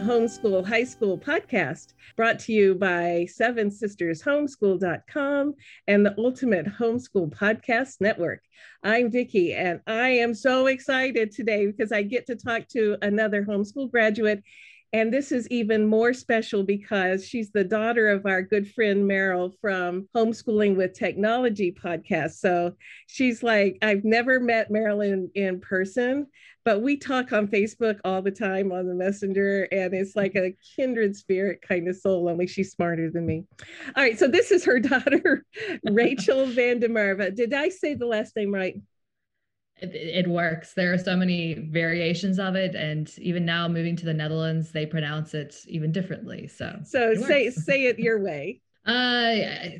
The Homeschool High School podcast, brought to you by Seven Sisters Homeschool.com and the Ultimate Homeschool Podcast Network. I'm Vicki, and I am so excited today because I get to talk to another homeschool graduate and this is even more special because she's the daughter of our good friend Meryl from Homeschooling with Technology podcast. So she's like, I've never met Meryl in person, but we talk on Facebook all the time on the messenger. And it's like a kindred spirit kind of soul, only she's smarter than me. All right. So this is her daughter, Rachel Van der Did I say the last name right? It, it, works. There are so many variations of it, and even now moving to the Netherlands, they pronounce it even differently. So, so say say it your way. Uh,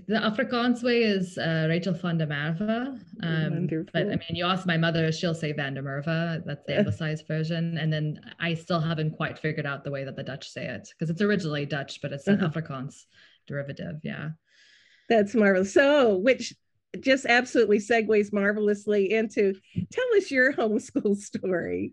the Afrikaans way is uh, Rachel van der Merwe. Um, but I mean, you ask my mother, she'll say Van der Merwe. That's the emphasized version. And then I still haven't quite figured out the way that the Dutch say it because it's originally Dutch, but it's an uh-huh. Afrikaans derivative. Yeah. That's marvelous. So, which just absolutely segues marvelously into tell us your homeschool story.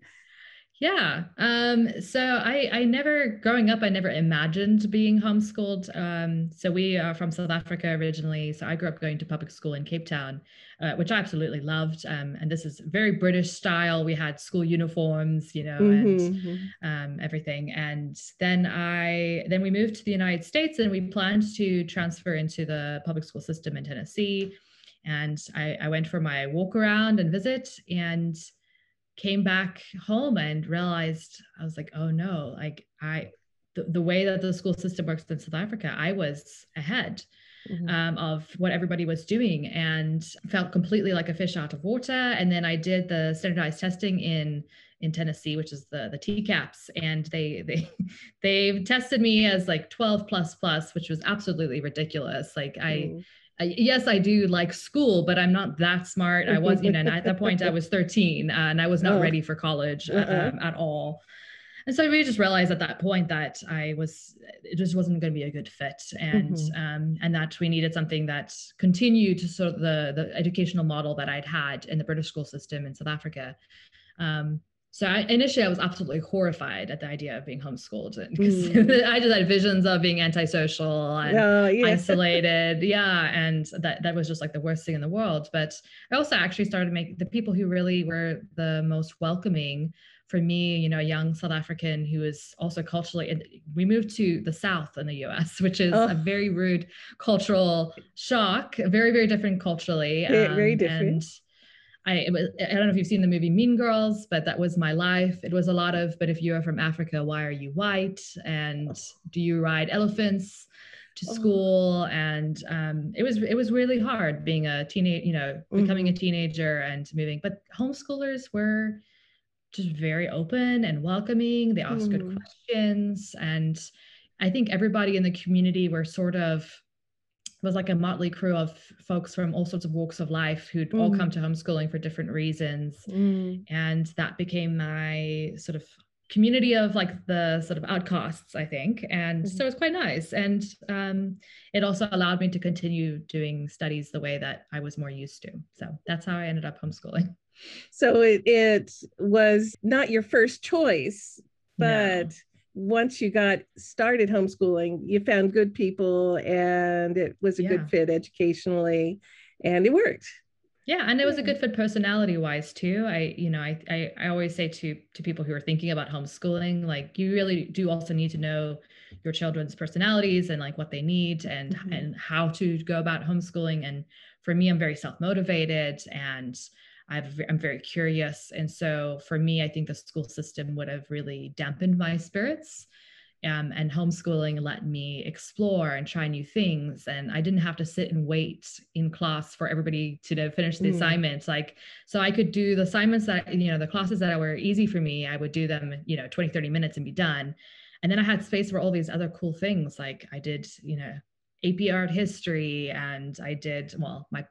Yeah. Um, so I, I never, growing up, I never imagined being homeschooled. Um, so we are from South Africa originally. So I grew up going to public school in Cape Town, uh, which I absolutely loved. Um, and this is very British style. We had school uniforms, you know, mm-hmm. and mm-hmm. um, everything. And then I, then we moved to the United States and we planned to transfer into the public school system in Tennessee and I, I went for my walk around and visit and came back home and realized I was like, oh no, like I, the, the way that the school system works in South Africa, I was ahead. Mm-hmm. Um, of what everybody was doing and felt completely like a fish out of water. And then I did the standardized testing in in Tennessee, which is the the TCAPS, and they they they tested me as like 12 plus plus, which was absolutely ridiculous. Like I mm yes, I do like school, but I'm not that smart. I was, you know, and at that point I was 13 and I was not oh. ready for college uh-uh. um, at all. And so we just realized at that point that I was, it just wasn't going to be a good fit, and mm-hmm. um, and that we needed something that continued to sort of the the educational model that I'd had in the British school system in South Africa. Um, so I, initially, I was absolutely horrified at the idea of being homeschooled because mm. I just had visions of being antisocial and yeah. isolated. Yeah, and that that was just like the worst thing in the world. But I also actually started making the people who really were the most welcoming for me, you know, a young South African who is also culturally, we moved to the South in the US, which is oh. a very rude cultural shock, very, very different culturally. Um, very different. I, was, I don't know if you've seen the movie Mean Girls, but that was my life. It was a lot of, but if you're from Africa, why are you white? And do you ride elephants to oh. school? And um, it was it was really hard being a teenage, you know, becoming mm-hmm. a teenager and moving. But homeschoolers were just very open and welcoming. They asked mm. good questions, and I think everybody in the community were sort of was like a motley crew of folks from all sorts of walks of life who'd mm. all come mm. to homeschooling for different reasons. Mm. And that became my sort of community of like the sort of outcasts, I think. And mm-hmm. so it was quite nice. And um, it also allowed me to continue doing studies the way that I was more used to. So that's how I ended up homeschooling. So it, it was not your first choice, but no once you got started homeschooling, you found good people and it was a yeah. good fit educationally and it worked. Yeah, and it was a good fit personality wise too. I, you know, I, I, I always say to to people who are thinking about homeschooling, like you really do also need to know your children's personalities and like what they need and mm-hmm. and how to go about homeschooling. And for me, I'm very self motivated and i am very curious. And so for me, I think the school system would have really dampened my spirits. Um, and homeschooling let me explore and try new things. And I didn't have to sit and wait in class for everybody to, finish the mm. assignments. Like, so I could do the assignments that, you know, the classes that were easy for me, I would do them, you know, 20, 30 minutes and be done. And then I had space for all these other cool things. Like I did, you know, AP art history and I did, well, my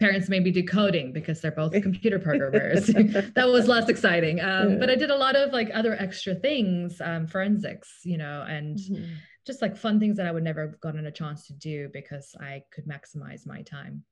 parents made me do coding because they're both computer programmers. that was less exciting. Um, yeah. But I did a lot of like other extra things, um, forensics, you know, and mm-hmm. just like fun things that I would never have gotten a chance to do because I could maximize my time.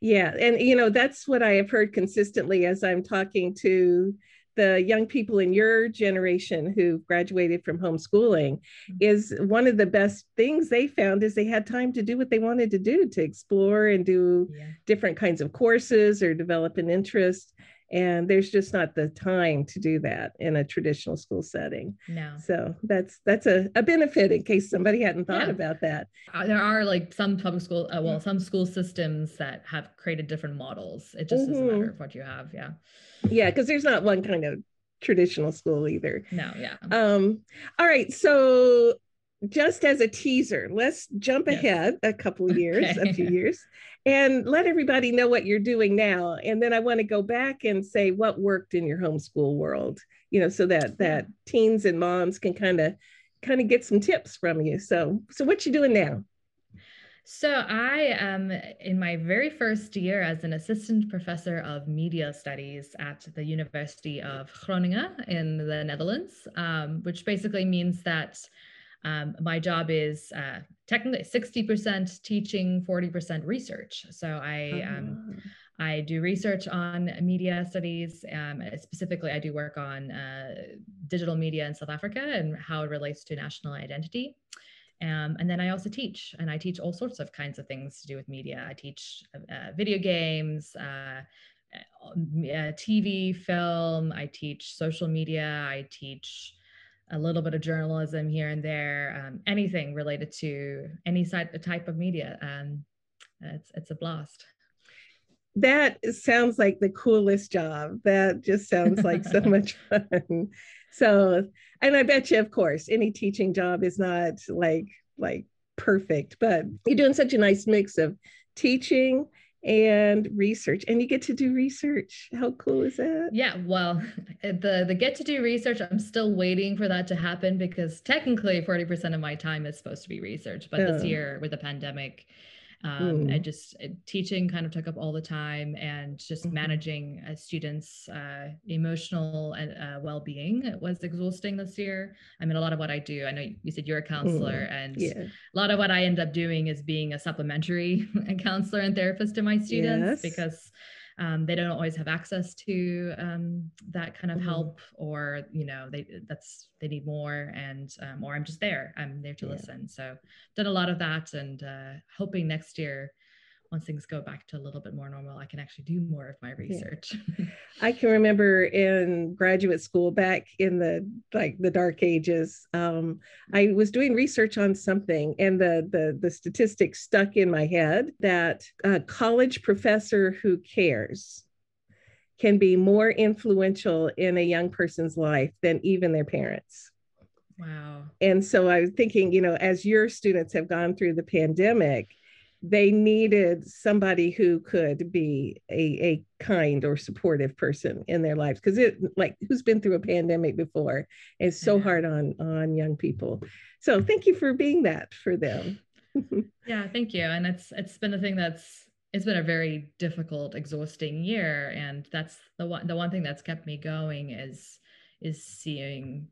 Yeah. And, you know, that's what I have heard consistently as I'm talking to the young people in your generation who graduated from homeschooling mm-hmm. is one of the best things they found is they had time to do what they wanted to do to explore and do yeah. different kinds of courses or develop an interest and there's just not the time to do that in a traditional school setting. No. So that's that's a, a benefit in case somebody hadn't thought yeah. about that. Uh, there are like some public school uh, well some school systems that have created different models. It just mm-hmm. doesn't matter what you have yeah. Yeah because there's not one kind of traditional school either. No yeah. Um all right so just as a teaser, let's jump yes. ahead a couple years, okay. a few years, and let everybody know what you're doing now. And then I want to go back and say what worked in your homeschool world, you know, so that that teens and moms can kind of kind of get some tips from you. So, so what you doing now? So I am in my very first year as an assistant professor of media studies at the University of Groningen in the Netherlands, um, which basically means that um, my job is uh, technically 60% teaching, 40% research. So I um, ah. I do research on media studies. Um, specifically, I do work on uh, digital media in South Africa and how it relates to national identity. Um, and then I also teach, and I teach all sorts of kinds of things to do with media. I teach uh, video games, uh, uh TV, film. I teach social media. I teach a little bit of journalism here and there, um, anything related to any side, type of media. Um, it's it's a blast. That sounds like the coolest job. That just sounds like so much fun. So, and I bet you, of course, any teaching job is not like like perfect, but you're doing such a nice mix of teaching and research and you get to do research. How cool is that? Yeah well the the get to do research i'm still waiting for that to happen because technically 40% of my time is supposed to be research but this year with the pandemic um, mm. just uh, teaching kind of took up all the time and just mm-hmm. managing a students uh, emotional and uh, well-being was exhausting this year i mean a lot of what i do i know you said you're a counselor mm. and yeah. a lot of what i end up doing is being a supplementary counselor and therapist to my students yes. because um, they don't always have access to um, that kind of mm-hmm. help or you know they that's they need more and um, or i'm just there i'm there to yeah. listen so done a lot of that and uh, hoping next year once things go back to a little bit more normal, I can actually do more of my research. Yeah. I can remember in graduate school back in the like the dark ages, um, I was doing research on something, and the the the statistic stuck in my head that a college professor who cares can be more influential in a young person's life than even their parents. Wow. And so I was thinking, you know, as your students have gone through the pandemic, they needed somebody who could be a, a kind or supportive person in their lives. Because it like who's been through a pandemic before is so mm-hmm. hard on on young people. So thank you for being that for them. Yeah thank you. And it's it's been a thing that's it's been a very difficult exhausting year. And that's the one the one thing that's kept me going is is seeing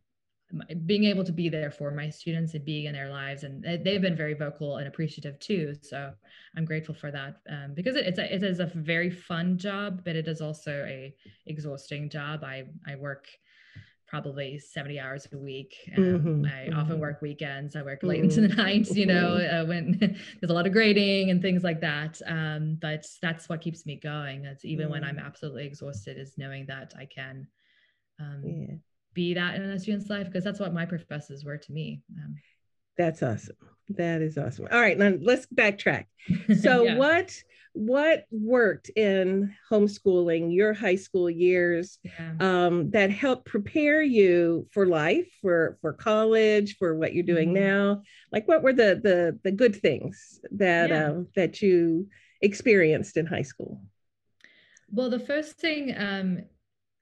being able to be there for my students and being in their lives and they've been very vocal and appreciative too so i'm grateful for that um, because it, it's a, it is a very fun job but it is also a exhausting job i i work probably 70 hours a week um, mm-hmm. i mm-hmm. often work weekends i work late mm-hmm. into the night you know uh, when there's a lot of grading and things like that um, but that's what keeps me going that's even when i'm absolutely exhausted is knowing that i can um, yeah be that in a student's life because that's what my professors were to me. Um, that's awesome. That is awesome. All right, now let's backtrack. So yeah. what what worked in homeschooling your high school years yeah. um, that helped prepare you for life, for for college, for what you're doing mm-hmm. now? Like what were the the the good things that yeah. uh, that you experienced in high school? Well, the first thing um,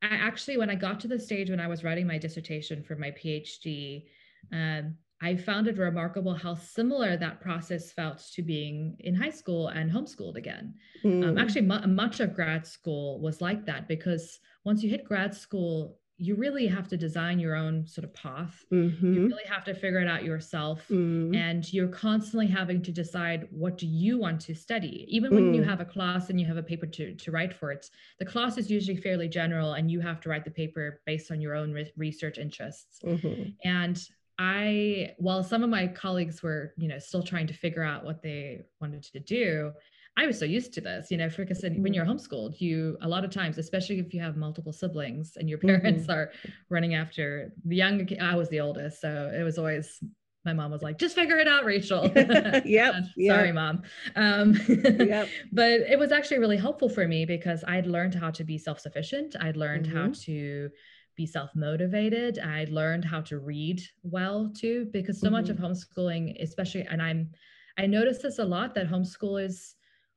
I actually, when I got to the stage when I was writing my dissertation for my PhD, um, I found it remarkable how similar that process felt to being in high school and homeschooled again. Mm. Um, hmm. actually, mu- much of grad school was like that because once you hit grad school, you really have to design your own sort of path. Mm-hmm. You really have to figure it out yourself. Mm. And you're constantly having to decide what do you want to study. Even when you Mm. have a class and you have a paper to, to write for it, the class is usually fairly general and you have to write the paper based on your own re- research interests. Mhm. And I, while some of my colleagues were, you know, still trying to figure out what they wanted to do, I was so used to this, you know, because when Mhm. you're homeschooled, you a lot of times, especially if you have multiple siblings and your Mm-hmm. parents are running after the young, I was the oldest, so it was always my mom was like, "Just figure it out, Rachel." Yep, And, yep. Sorry, mom. Um, Yep. but it was actually really helpful for me because I'd learned how to be self-sufficient. I'd learned how Mhm. to be self-motivated. I'd learned how to read well too, because so much of Mm-hmm. homeschooling, especially, and I'm, I notice this a lot that homeschoolers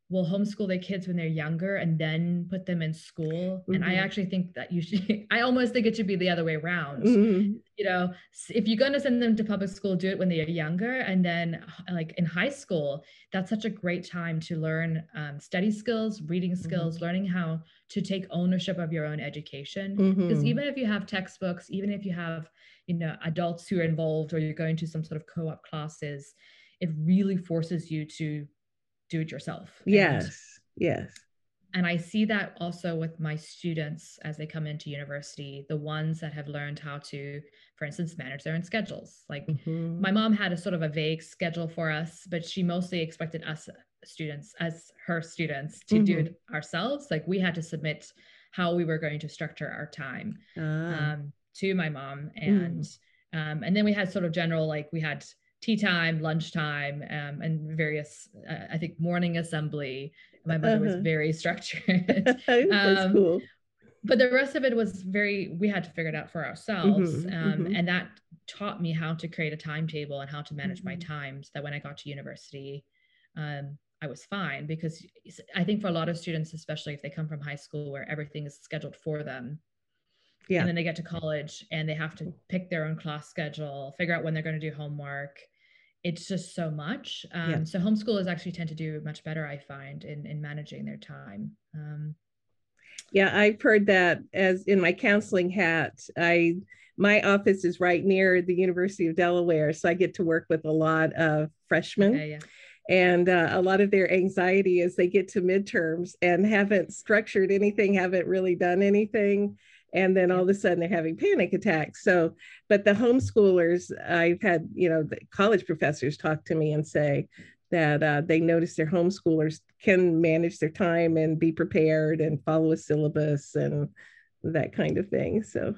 will homeschool their kids when they're younger and then put them in school. And I Mhm. actually think that you should, I almost think it should be the other way around Mhm. you know if you're going to send them to public school do it when they're younger and then like in high school that's such a great time to learn um, study skills reading skills learning how to take ownership of your own education because Mhm. even if you have textbooks even if you have you know adults who are involved or you're going to some sort of co-op classes it really forces you to do it yourself And- Yes. Yes. and I see that also with my students as they come into university, the ones that have learned how to, for instance, manage their own schedules. Like Mhm. my mom had a sort of a vague schedule for us, but she mostly expected us students, as her students, to do Mhm. it ourselves. Like we had to submit how we were going to structure our time Ah. um, to my mom, and um, and then we had sort of general like we had tea time, lunchtime, um, and various. Uh, I think morning assembly. My mother was Uh-huh. very structured, That's um, cool. but the rest of it was very. We had to figure it out for ourselves, Mhm, um, mhm. and that taught me how to create a timetable and how to manage my Mhm. time. So that when I got to university, um, I was fine because I think for a lot of students, especially if they come from high school where everything is scheduled for them, Yeah. and then they get to college and they have to pick their own class schedule, figure out when they're going to do homework. It's just so much. Um, Yeah. So homeschoolers actually tend to do much better, I find, in in managing their time. Um, Yeah, I've heard that as in my counseling hat. I my office is right near the University of Delaware, so I get to work with a lot of freshmen. yeah. And uh, a lot of their anxiety is they get to midterms and haven't structured anything, haven't really done anything. And then all of a sudden they're having panic attacks. So, but the homeschoolers, I've had, you know, the college professors talk to me and say that uh, they notice their homeschoolers can manage their time and be prepared and follow a syllabus and that kind of thing. So,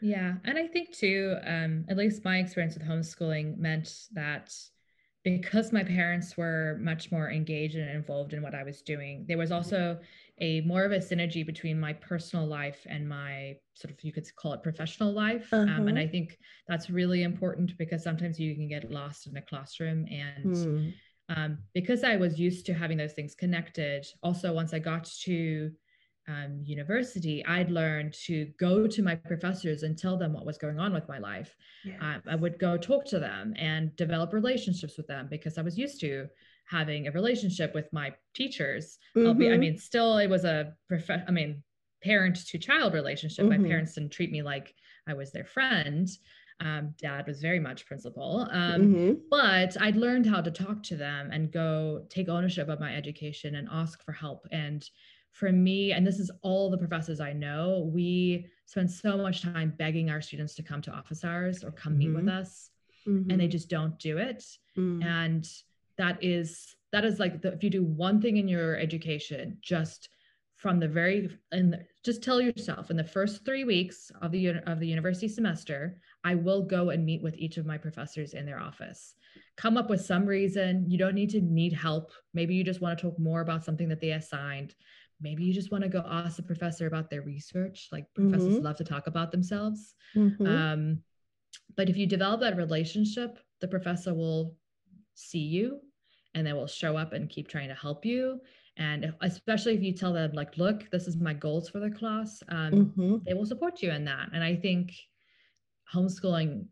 Yeah, and I think too, um, at least my experience with homeschooling meant that because my parents were much more engaged and involved in what I was doing, there was also a more of a synergy between my personal life and my sort of you could call it professional life. Um, and Uh-huh. I think that's really important because sometimes you can get lost in a classroom and hmm. um, because I was used to having those things connected. Also, once I got to um, university, I'd learned to go to my professors and tell them what was going on with my life. Um, I would go talk to them and develop relationships with them because I was used to having a relationship with my teachers. Albeit- I mean, still, it was a prof- I mean, parent to child relationship. Mhm. My parents didn't treat me like I was their friend. Um, dad was very much principal. Um, Mhm. but I'd learned how to talk to them and go take ownership of my education and ask for help. And for me, and this is all the professors I know, we spend so much time begging our students to come to office hours or come meet with Mhm. us, and they Mhm. just don't do it. Mm. And that is that is like the, if you do one thing in your education, just from the very and just tell yourself in the first three weeks of the of the university semester, I will go and meet with each of my professors in their office. Come up with some reason. You don't need to need help. Maybe you just want to talk more about something that they assigned. Maybe you just want to go ask the professor about their research. Like professors Mhm. love to talk about themselves. Mhm. Um, but if you develop that relationship, the professor will see you and they will show up and keep trying to help you. And if- especially if you tell them, like, look, this is my goals for the class, um, Mhm. they will support you in that. And I think homeschooling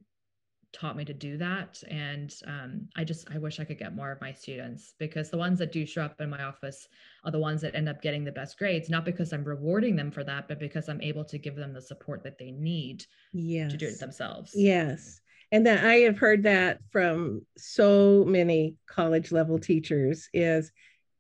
taught me to do that and um, i just i wish i could get more of my students because the ones that do show up in my office are the ones that end up getting the best grades not because i'm rewarding them for that but because i'm able to give them the support that they need yes. to do it themselves yes and that i have heard that from so many college level teachers is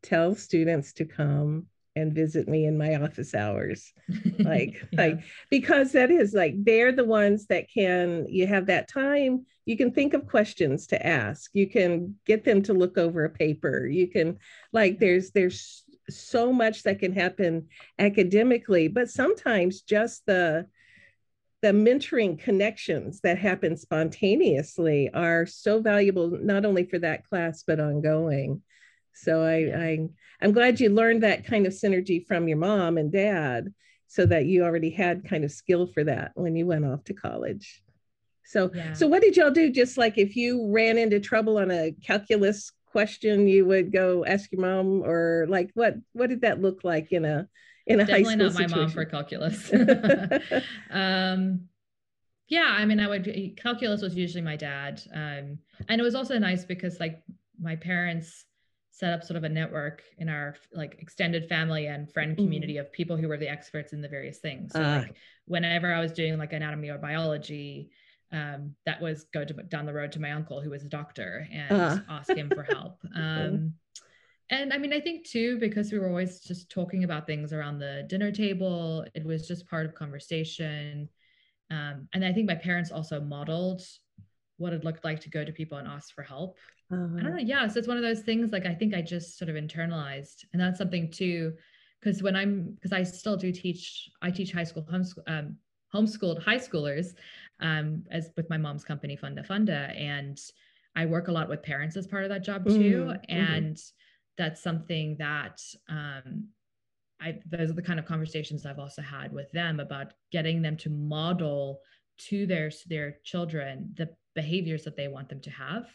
tell students to come and visit me in my office hours like yeah. like because that is like they're the ones that can you have that time you can think of questions to ask you can get them to look over a paper you can like there's there's so much that can happen academically but sometimes just the the mentoring connections that happen spontaneously are so valuable not only for that class but ongoing so I, I I'm glad you learned that kind of synergy from your mom and dad so that you already had kind of skill for that when you went off to college. So yeah. so what did y'all do? Just like if you ran into trouble on a calculus question, you would go ask your mom or like what what did that look like in a in a Definitely high school not situation? my mom for calculus. um yeah, I mean I would calculus was usually my dad. Um and it was also nice because like my parents set up sort of a network in our like extended family and friend mm-hmm. community mm. of people who were the experts in the various things. So uh. like whenever I was doing like anatomy or biology, um, that was go to, down the road to my uncle who was a doctor and uh. ask him for help. Um, and I mean, I think too, because we were always just talking about things around the dinner table, it was just part of conversation. Um, and I think my parents also modeled what it looked like to go to people and ask for help. Uh-huh. I don't uh-huh. know. Yeah. So it's one of those things like I think I just sort of internalized. And that's something too, because when I'm, because I still do teach, I teach high school homeschool, um, homeschooled high schoolers um, as with my mom's company, Funda Funda. And I work a lot with parents as part of that job too. Mm-hmm. And that's something that um, I, those are the kind of conversations I've also had with them about getting them to model to their their children the behaviors that they want them to have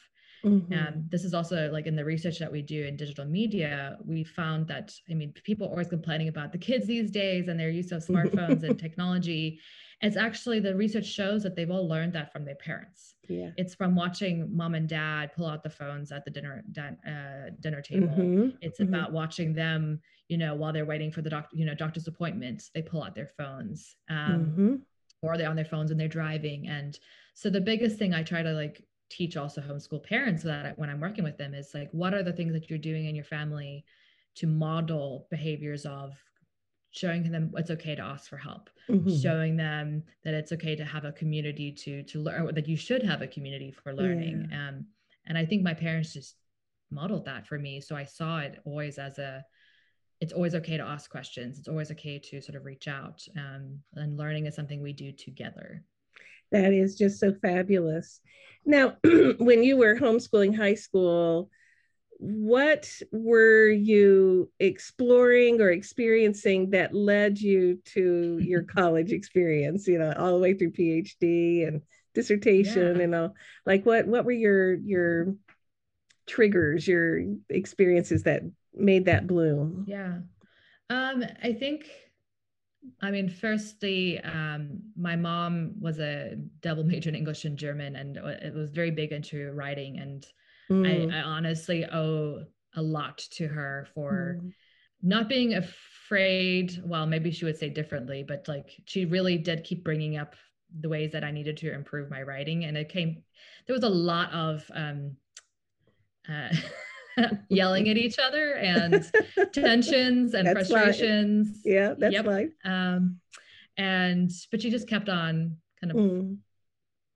Mm-hmm. Um, this is also like in the research that we do in digital media, we found that, I mean, people are always complaining about the kids these days and their use of smartphones and technology. It's actually the research shows that they've all learned that from their parents. Yeah. It's from watching mom and dad pull out the phones at the dinner uh, dinner table. Mm-hmm. It's mm-hmm. about watching them, you know, while they're waiting for the doctor, you know, doctor's appointments, they pull out their phones. Um, mm-hmm. or they're on their phones and they're driving. And so the biggest thing I try to like teach also homeschool parents that when I'm working with them is like, what are the things that you're doing in your family to model behaviors of showing them it's okay to ask for help, mm-hmm. showing them that it's okay to have a community to to learn that you should have a community for learning. Yeah. Um, and I think my parents just modeled that for me, so I saw it always as a it's always okay to ask questions. It's always okay to sort of reach out. Um, and learning is something we do together. That is just so fabulous. Now, when you were homeschooling high school, what were you exploring or experiencing that led you to your college experience, you know, all the way through PhD and dissertation yeah. and all? Like what what were your your triggers, your experiences that made that bloom? Yeah. Um, I think I mean, firstly, um, my mom was a double major in English and German, and it was very big into writing. And mm. I, I, honestly owe a lot to her for mm. not being afraid. Well, maybe she would say differently, but like she really did keep bringing up the ways that I needed to improve my writing. And it came, there was a lot of, um, uh, yelling at each other and tensions and that's frustrations. Life. Yeah, that's yep. life. Um, and but she just kept on kind of mm.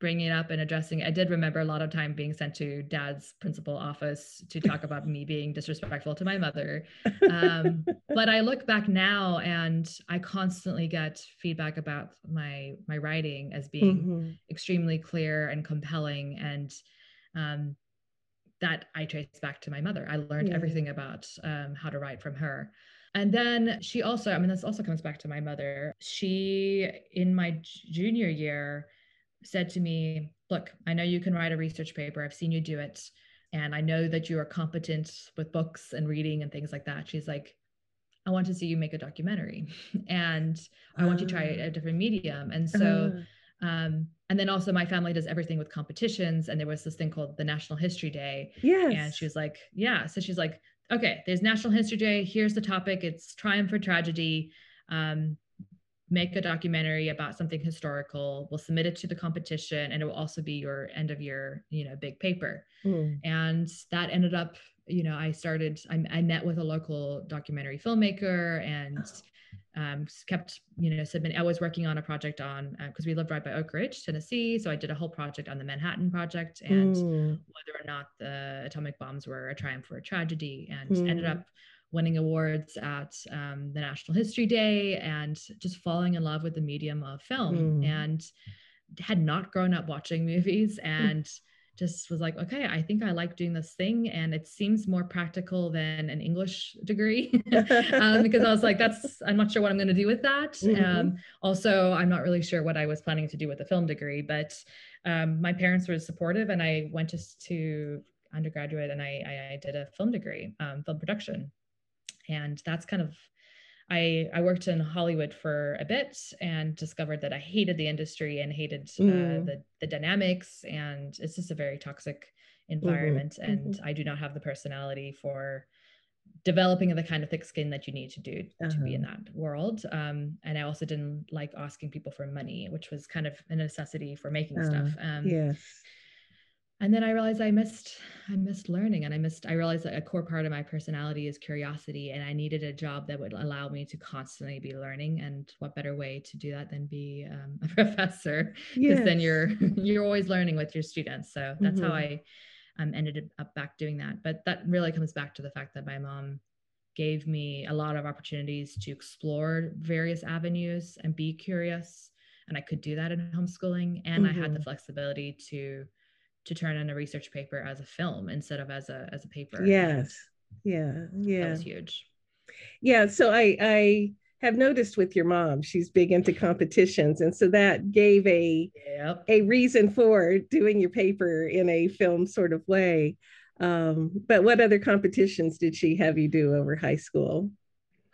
Bringing it up and addressing. I did remember a lot of time being sent to dad's principal office to talk about me being disrespectful to my mother. Um, but I look back now and I constantly get feedback about my my writing as being mm-hmm. extremely clear and compelling and um, that I trace back to my mother. I learned yeah. everything about um, how to write from her. And then she also, I mean, this also comes back to my mother. She, in my junior year, said to me, Look, I know you can write a research paper. I've seen you do it. And I know that you are competent with books and reading and things like that. She's like, I want to see you make a documentary and I want you to try a ah. different medium. And so, uh. um, and then also my family does everything with competitions and there was this thing called the national history day yes and she was like yeah so she's like okay there's national history day here's the topic it's triumph or tragedy um, make a documentary about something historical we'll submit it to the competition and it will also be your end of year you know big paper mm. and that ended up you know i started I, I, met with a local documentary filmmaker and um, kept you know submitting i was working on a project on because uh, we lived right by oak ridge tennessee so i did a whole project on the manhattan project and mm. whether or not the atomic bombs were a triumph or a tragedy and mm. ended up winning awards at um, the national history day and just falling in love with the medium of film mm. and had not grown up watching movies and just was like, okay, I think I like doing this thing. And it seems more practical than an English degree um, because I was like, that's, I'm not sure what I'm going to do with that. Mm-hmm. Um, also, I'm not really sure what I was planning to do with a film degree, but um, my parents were supportive and I went to, to undergraduate and I, I, I did a film degree, um, film production. And that's kind of I, I worked in Hollywood for a bit and discovered that I hated the industry and hated uh, mm. the, the dynamics. And it's just a very toxic mm-hmm. environment. Mm-hmm. And mm-hmm. I do not have the personality for developing the kind of thick skin that you need to do uh-huh. to be in uh-huh. that world. Um, and I also didn't like asking people for money, which was kind of a necessity for making uh, stuff. Um, yes and then i realized i missed i missed learning and i missed i realized that a core part of my personality is curiosity and i needed a job that would allow me to constantly be learning and what better way to do that than be um, a professor because yes. then you're you're always learning with your students so that's mm-hmm. how i um, ended up back doing that but that really comes back to the fact that my mom gave me a lot of opportunities to explore various avenues and be curious and i could do that in homeschooling and mm-hmm. i had the mm-hmm. flexibility to to turn in a research paper as a film instead of as a as a paper. Yes. Yeah. Yeah. That was huge. Yeah. So I I have noticed with your mom, she's big into competitions. And so that gave a yep. a reason for doing your paper in a film sort of way. Um, but what other competitions did she have you do over high school?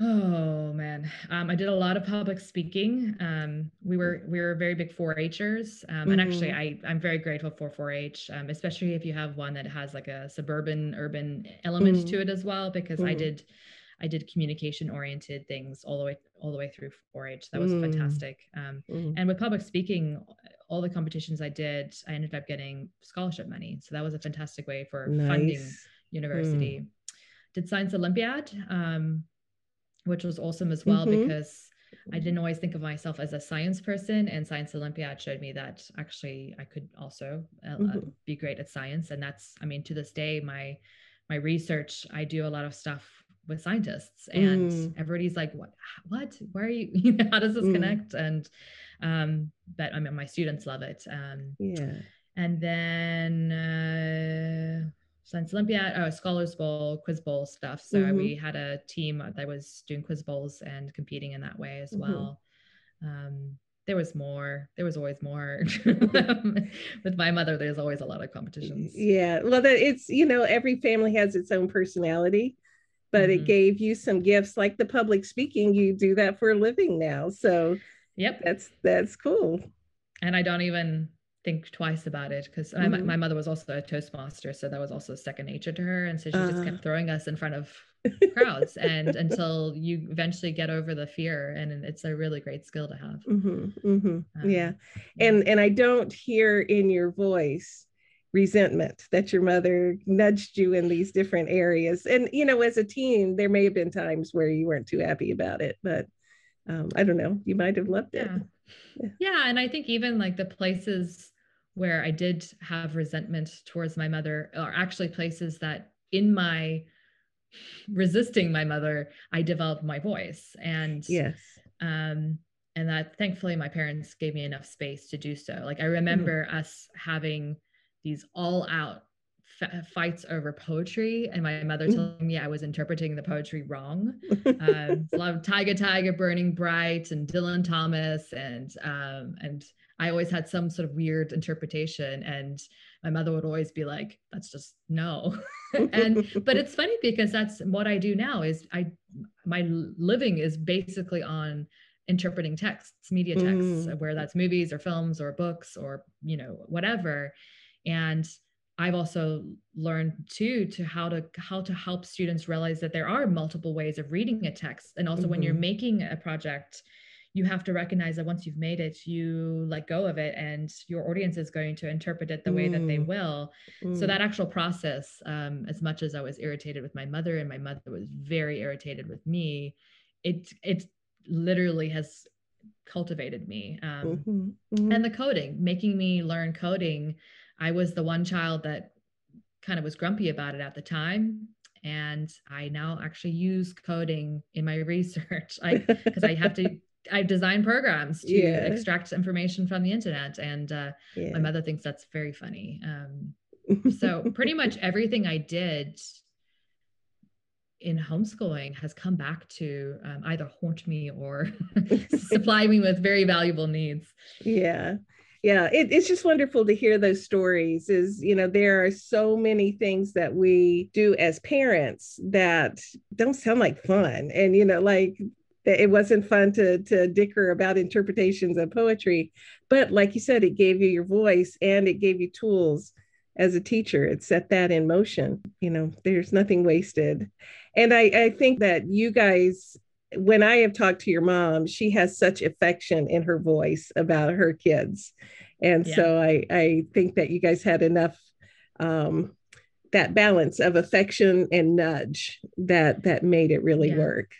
Oh man, um, I did a lot of public speaking. Um, we were we were very big 4-Hers, um, mm-hmm. and actually, mm-hmm. I I'm very grateful for 4-H, um, especially if you have one that has like a suburban urban element mm-hmm. to it as well. Because mm-hmm. I did I did communication oriented things all the way all the way through 4-H. That was mm-hmm. fantastic. Um, mm-hmm. And with public speaking, all the competitions I did, I ended up getting scholarship money. So that was a fantastic way for nice. funding university. Mm. Did Science Olympiad. Which was awesome as well mm-hmm. because I didn't always think of myself as a science person, and Science Olympiad showed me that actually I could also uh, uh, mm-hmm. be great at science. And that's, I mean, to this day, my my research, I do a lot of stuff with scientists, and mm. everybody's like, "What? What? Why are you? How does this mm. connect?" And um, but I mean, my students love it. Um, yeah. And then. Uh, Science Olympiad, oh, Scholars Bowl, Quiz Bowl stuff. So mm-hmm. we had a team that was doing quiz bowls and competing in that way as mm-hmm. well. Um, there was more. There was always more. With my mother, there's always a lot of competitions. Yeah, well, that it's you know every family has its own personality, but mm-hmm. it gave you some gifts like the public speaking. You do that for a living now, so yep, that's that's cool. And I don't even think twice about it because mm-hmm. my, my mother was also a toastmaster so that was also second nature to her and so she uh-huh. just kept throwing us in front of crowds and until you eventually get over the fear and it's a really great skill to have mm-hmm, mm-hmm. Um, yeah and and i don't hear in your voice resentment that your mother nudged you in these different areas and you know as a teen there may have been times where you weren't too happy about it but um, i don't know you might have loved it yeah. yeah and i think even like the places where I did have resentment towards my mother are actually places that in my resisting my mother, I developed my voice. And yes. Um, and that thankfully my parents gave me enough space to do so. Like I remember mm. us having these all out f- fights over poetry and my mother mm. telling me I was interpreting the poetry wrong. um, of Tiger Tiger Burning Bright and Dylan Thomas and um, and I always had some sort of weird interpretation and my mother would always be like that's just no and but it's funny because that's what I do now is I my living is basically on interpreting texts media texts mm. where that's movies or films or books or you know whatever and i've also learned too to how to how to help students realize that there are multiple ways of reading a text and also mm-hmm. when you're mm-hmm. making a project you have to recognize that once you've made it you let go of it and your audience is going to interpret it the way that they mm. will mm. so that actual process um, as much as i was irritated with my mother and my mother was very irritated with me it it literally has cultivated me um, mm-hmm. Mm-hmm. and the coding making me learn coding i was the one child that kind of was grumpy about it at the time and i now actually use coding in my research i because i have to I design programs to yeah. extract information from the internet, and uh, yeah. my mother thinks that's very funny. Um, so pretty much everything I did in homeschooling has come back to um, either haunt me or supply me with very valuable needs. Yeah. Yeah, it, it's just wonderful to hear those stories. Is you know there are so many things that we do as parents that don't sound like fun, and you know like it wasn't fun to to dicker about interpretations of poetry. But like you said it gave you your voice and it gave you tools as a teacher. It set that in motion. You know there's nothing wasted. And i i think that you guys when i have talked to your mom she has such affection in her voice about her kids. And yeah. so i i think that you guys had enough um that balance of affection and nudge that that made it really yeah. work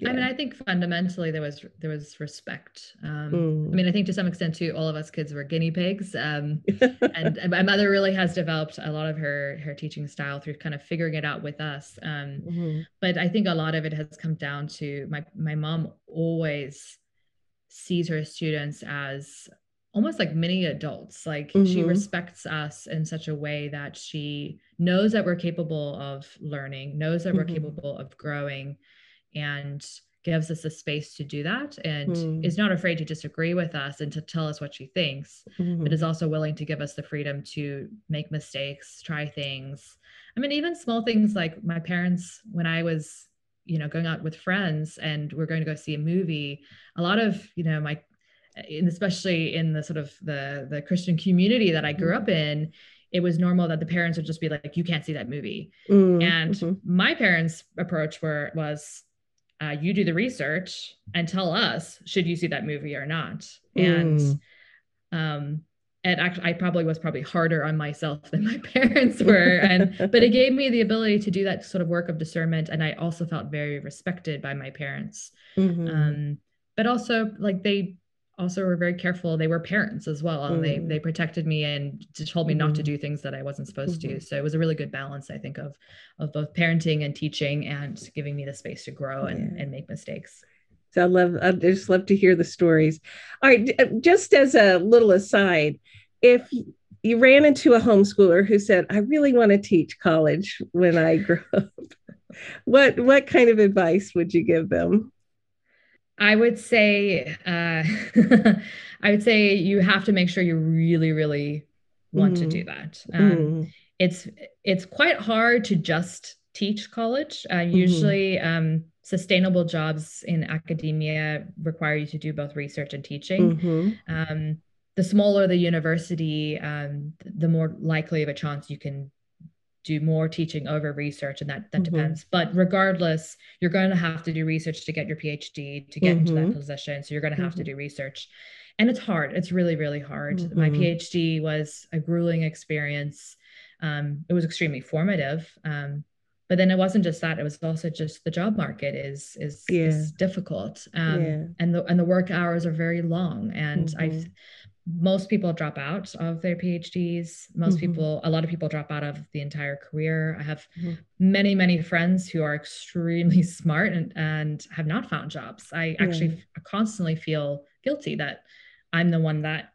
yeah. I mean, I think fundamentally there was there was respect. Um, mm. I mean, I think to some extent too, all of us kids were guinea pigs, um, and, and, my mother really has developed a lot of her her teaching style through kind of figuring it out with us. Um, mm-hmm. But I think a lot of it has come down to my my mom always sees her students as almost like mini adults. Like mm-hmm. she respects us in such a way that she knows that we're capable of learning, knows that mm-hmm. we're capable of growing and gives us a space to do that and mm. is not afraid to disagree with us and to tell us what she thinks mm-hmm. but is also willing to give us the freedom to make mistakes try things i mean even small things like my parents when i was you know going out with friends and we're going to go see a movie a lot of you know my especially in the sort of the the christian community that i grew up mm-hmm. in it was normal that the parents would just be like you can't see that movie mm-hmm. and mm-hmm. my parents approach were was uh, you do the research and tell us should you see that movie or not and mm. um and actually i probably was probably harder on myself than my parents were and but it gave me the ability to do that sort of work of discernment and i also felt very respected by my parents mm-hmm. um but also like they also were very careful. They were parents as well. And they they mm. protected me and told me mm. not to mm-hmm. do things that I wasn't supposed mm-hmm. to. So it was a really good balance, I think, of of both parenting and teaching and giving me the space to grow and, yeah. and make mistakes. So I love I just love to hear the stories. All right, uh, just as a little aside, if you ran into a homeschooler who said, I really want to teach college when I grow up, what what kind of advice would you give them? I would say, uh, I would say you have to make sure you really, really want mm. to do that. Um, mm. It's it's quite hard to just teach college. Uh, mm-hmm. Usually, um, sustainable jobs in academia require you to do both research and teaching. Mm-hmm. Um, the smaller the university, um, the more likely of a chance you can do more teaching over research and that that mm-hmm. depends but regardless you're going to have to do research to get your phd to get mm-hmm. into that mm-hmm. position so you're going to have mm-hmm. to do research and it's hard it's really really hard my mm-hmm. phd was a grueling experience um, it was extremely formative um, but then it wasn't just that it was also just the job market is is, yeah. is difficult um, yeah. and the and the work hours are very long and i've mm-hmm most people drop out of their PhDs. Most mm-hmm. people, a lot of people drop out of the entire career. I have mm-hmm. many, many friends who are extremely smart and, and have not found jobs. I actually constantly feel guilty that I'm the one that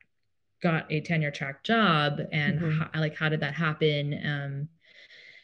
got a tenure track job and mm-hmm. how, like how did that happen? Um,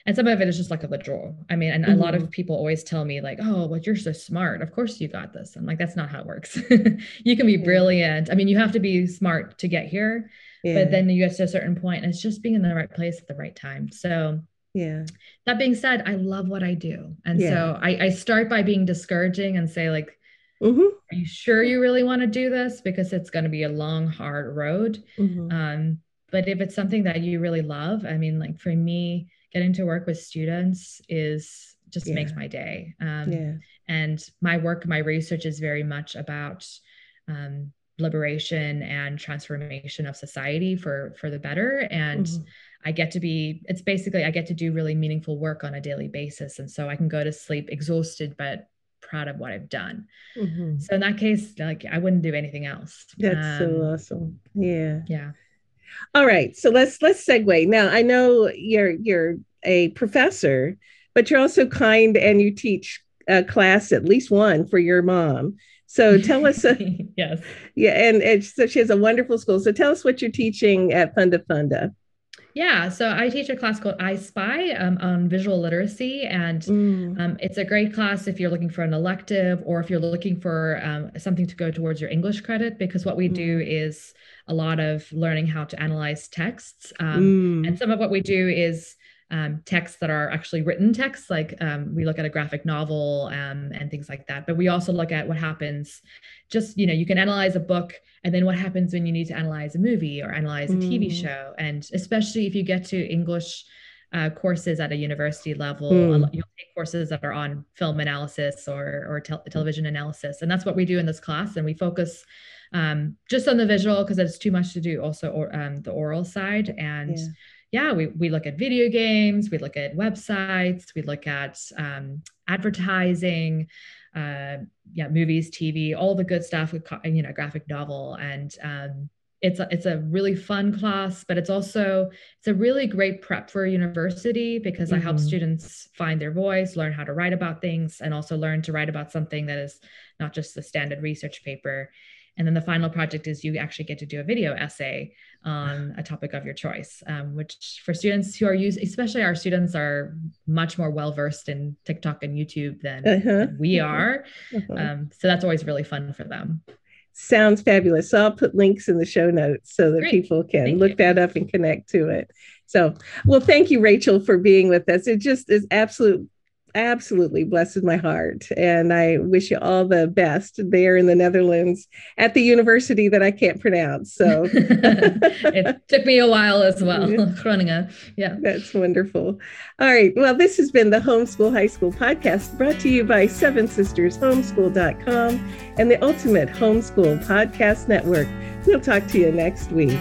and some of it is just like a withdrawal i mean and mm-hmm. a lot of mm-hmm. people always tell me like oh but you're so smart of course you got this i'm like that's not how it works you can be brilliant i mean you have to be smart to get here yeah. but then you get to a certain point and it's just being in the right place at the right time so yeah that being said i love what i do and yeah. so I, I start by being discouraging and say like mm-hmm. are you sure you really want to do this because it's going to be a long hard road mm-hmm. um, but if it's something that you really love i mean like for me getting to work with students is just yeah. makes my day um, yeah. and my work my research is very much about um, liberation and transformation of society for for the better and mm-hmm. i get to be it's basically i get to do really meaningful work on a daily basis and so i can go to sleep exhausted but proud of what i've done mm-hmm. so in that case like i wouldn't do anything else that's um, so awesome yeah yeah all right so let's let's segue now i know you're you're a professor but you're also kind and you teach a class at least one for your mom so tell us. Uh, yes. Yeah, and, and so she has a wonderful school. So tell us what you're teaching at Funda Funda. Yeah, so I teach a class called I Spy um, on visual literacy, and mm. um, it's a great class if you're looking for an elective or if you're looking for um, something to go towards your English credit. Because what we mm. do is a lot of learning how to analyze texts, um, mm. and some of what we do is um, texts that are actually written texts, like um, we look at a graphic novel um, and things like that. But we also look at what happens. Just you know, you can analyze a book, and then what happens when you need to analyze a movie or analyze a TV mm. show, and especially if you get to English. Uh, courses at a university level. Mm. You'll take courses that are on film analysis or or te- television analysis, and that's what we do in this class. And we focus um, just on the visual because it's too much to do. Also, or, um, the oral side, and yeah yeah, we, we look at video games, we look at websites, we look at um, advertising, uh, yeah, movies, TV, all the good stuff with you know graphic novel, and um, it's a, it's a really fun class, but it's also it's a really great prep for university because mm-hmm. I help mm-hmm. students find their voice, learn how to write about things, and also learn to write about something that is not just the standard research paper. And then the final project is you actually get to do a video essay on a topic of your choice, um, which for students who are using, especially our students are much more well versed in TikTok and YouTube than, uh-huh. we uh-huh. are. Uh-huh. Um, so that's always really fun for them. Sounds fabulous. So I'll put links in the show notes so that Great. people can thank look you. that up and connect to it. So, well, thank you, Rachael, for being with us. It just is absolute absolutely blesses my heart. And I wish you all the best there in the Netherlands at the university that I can't pronounce. So it took me a while as well. Groningen. Yeah. That's wonderful. All right. Well, this has been the Homeschool High School podcast brought to you by Seven Sisters Homeschool.com and the Ultimate Homeschool Podcast Network. We'll talk to you next week.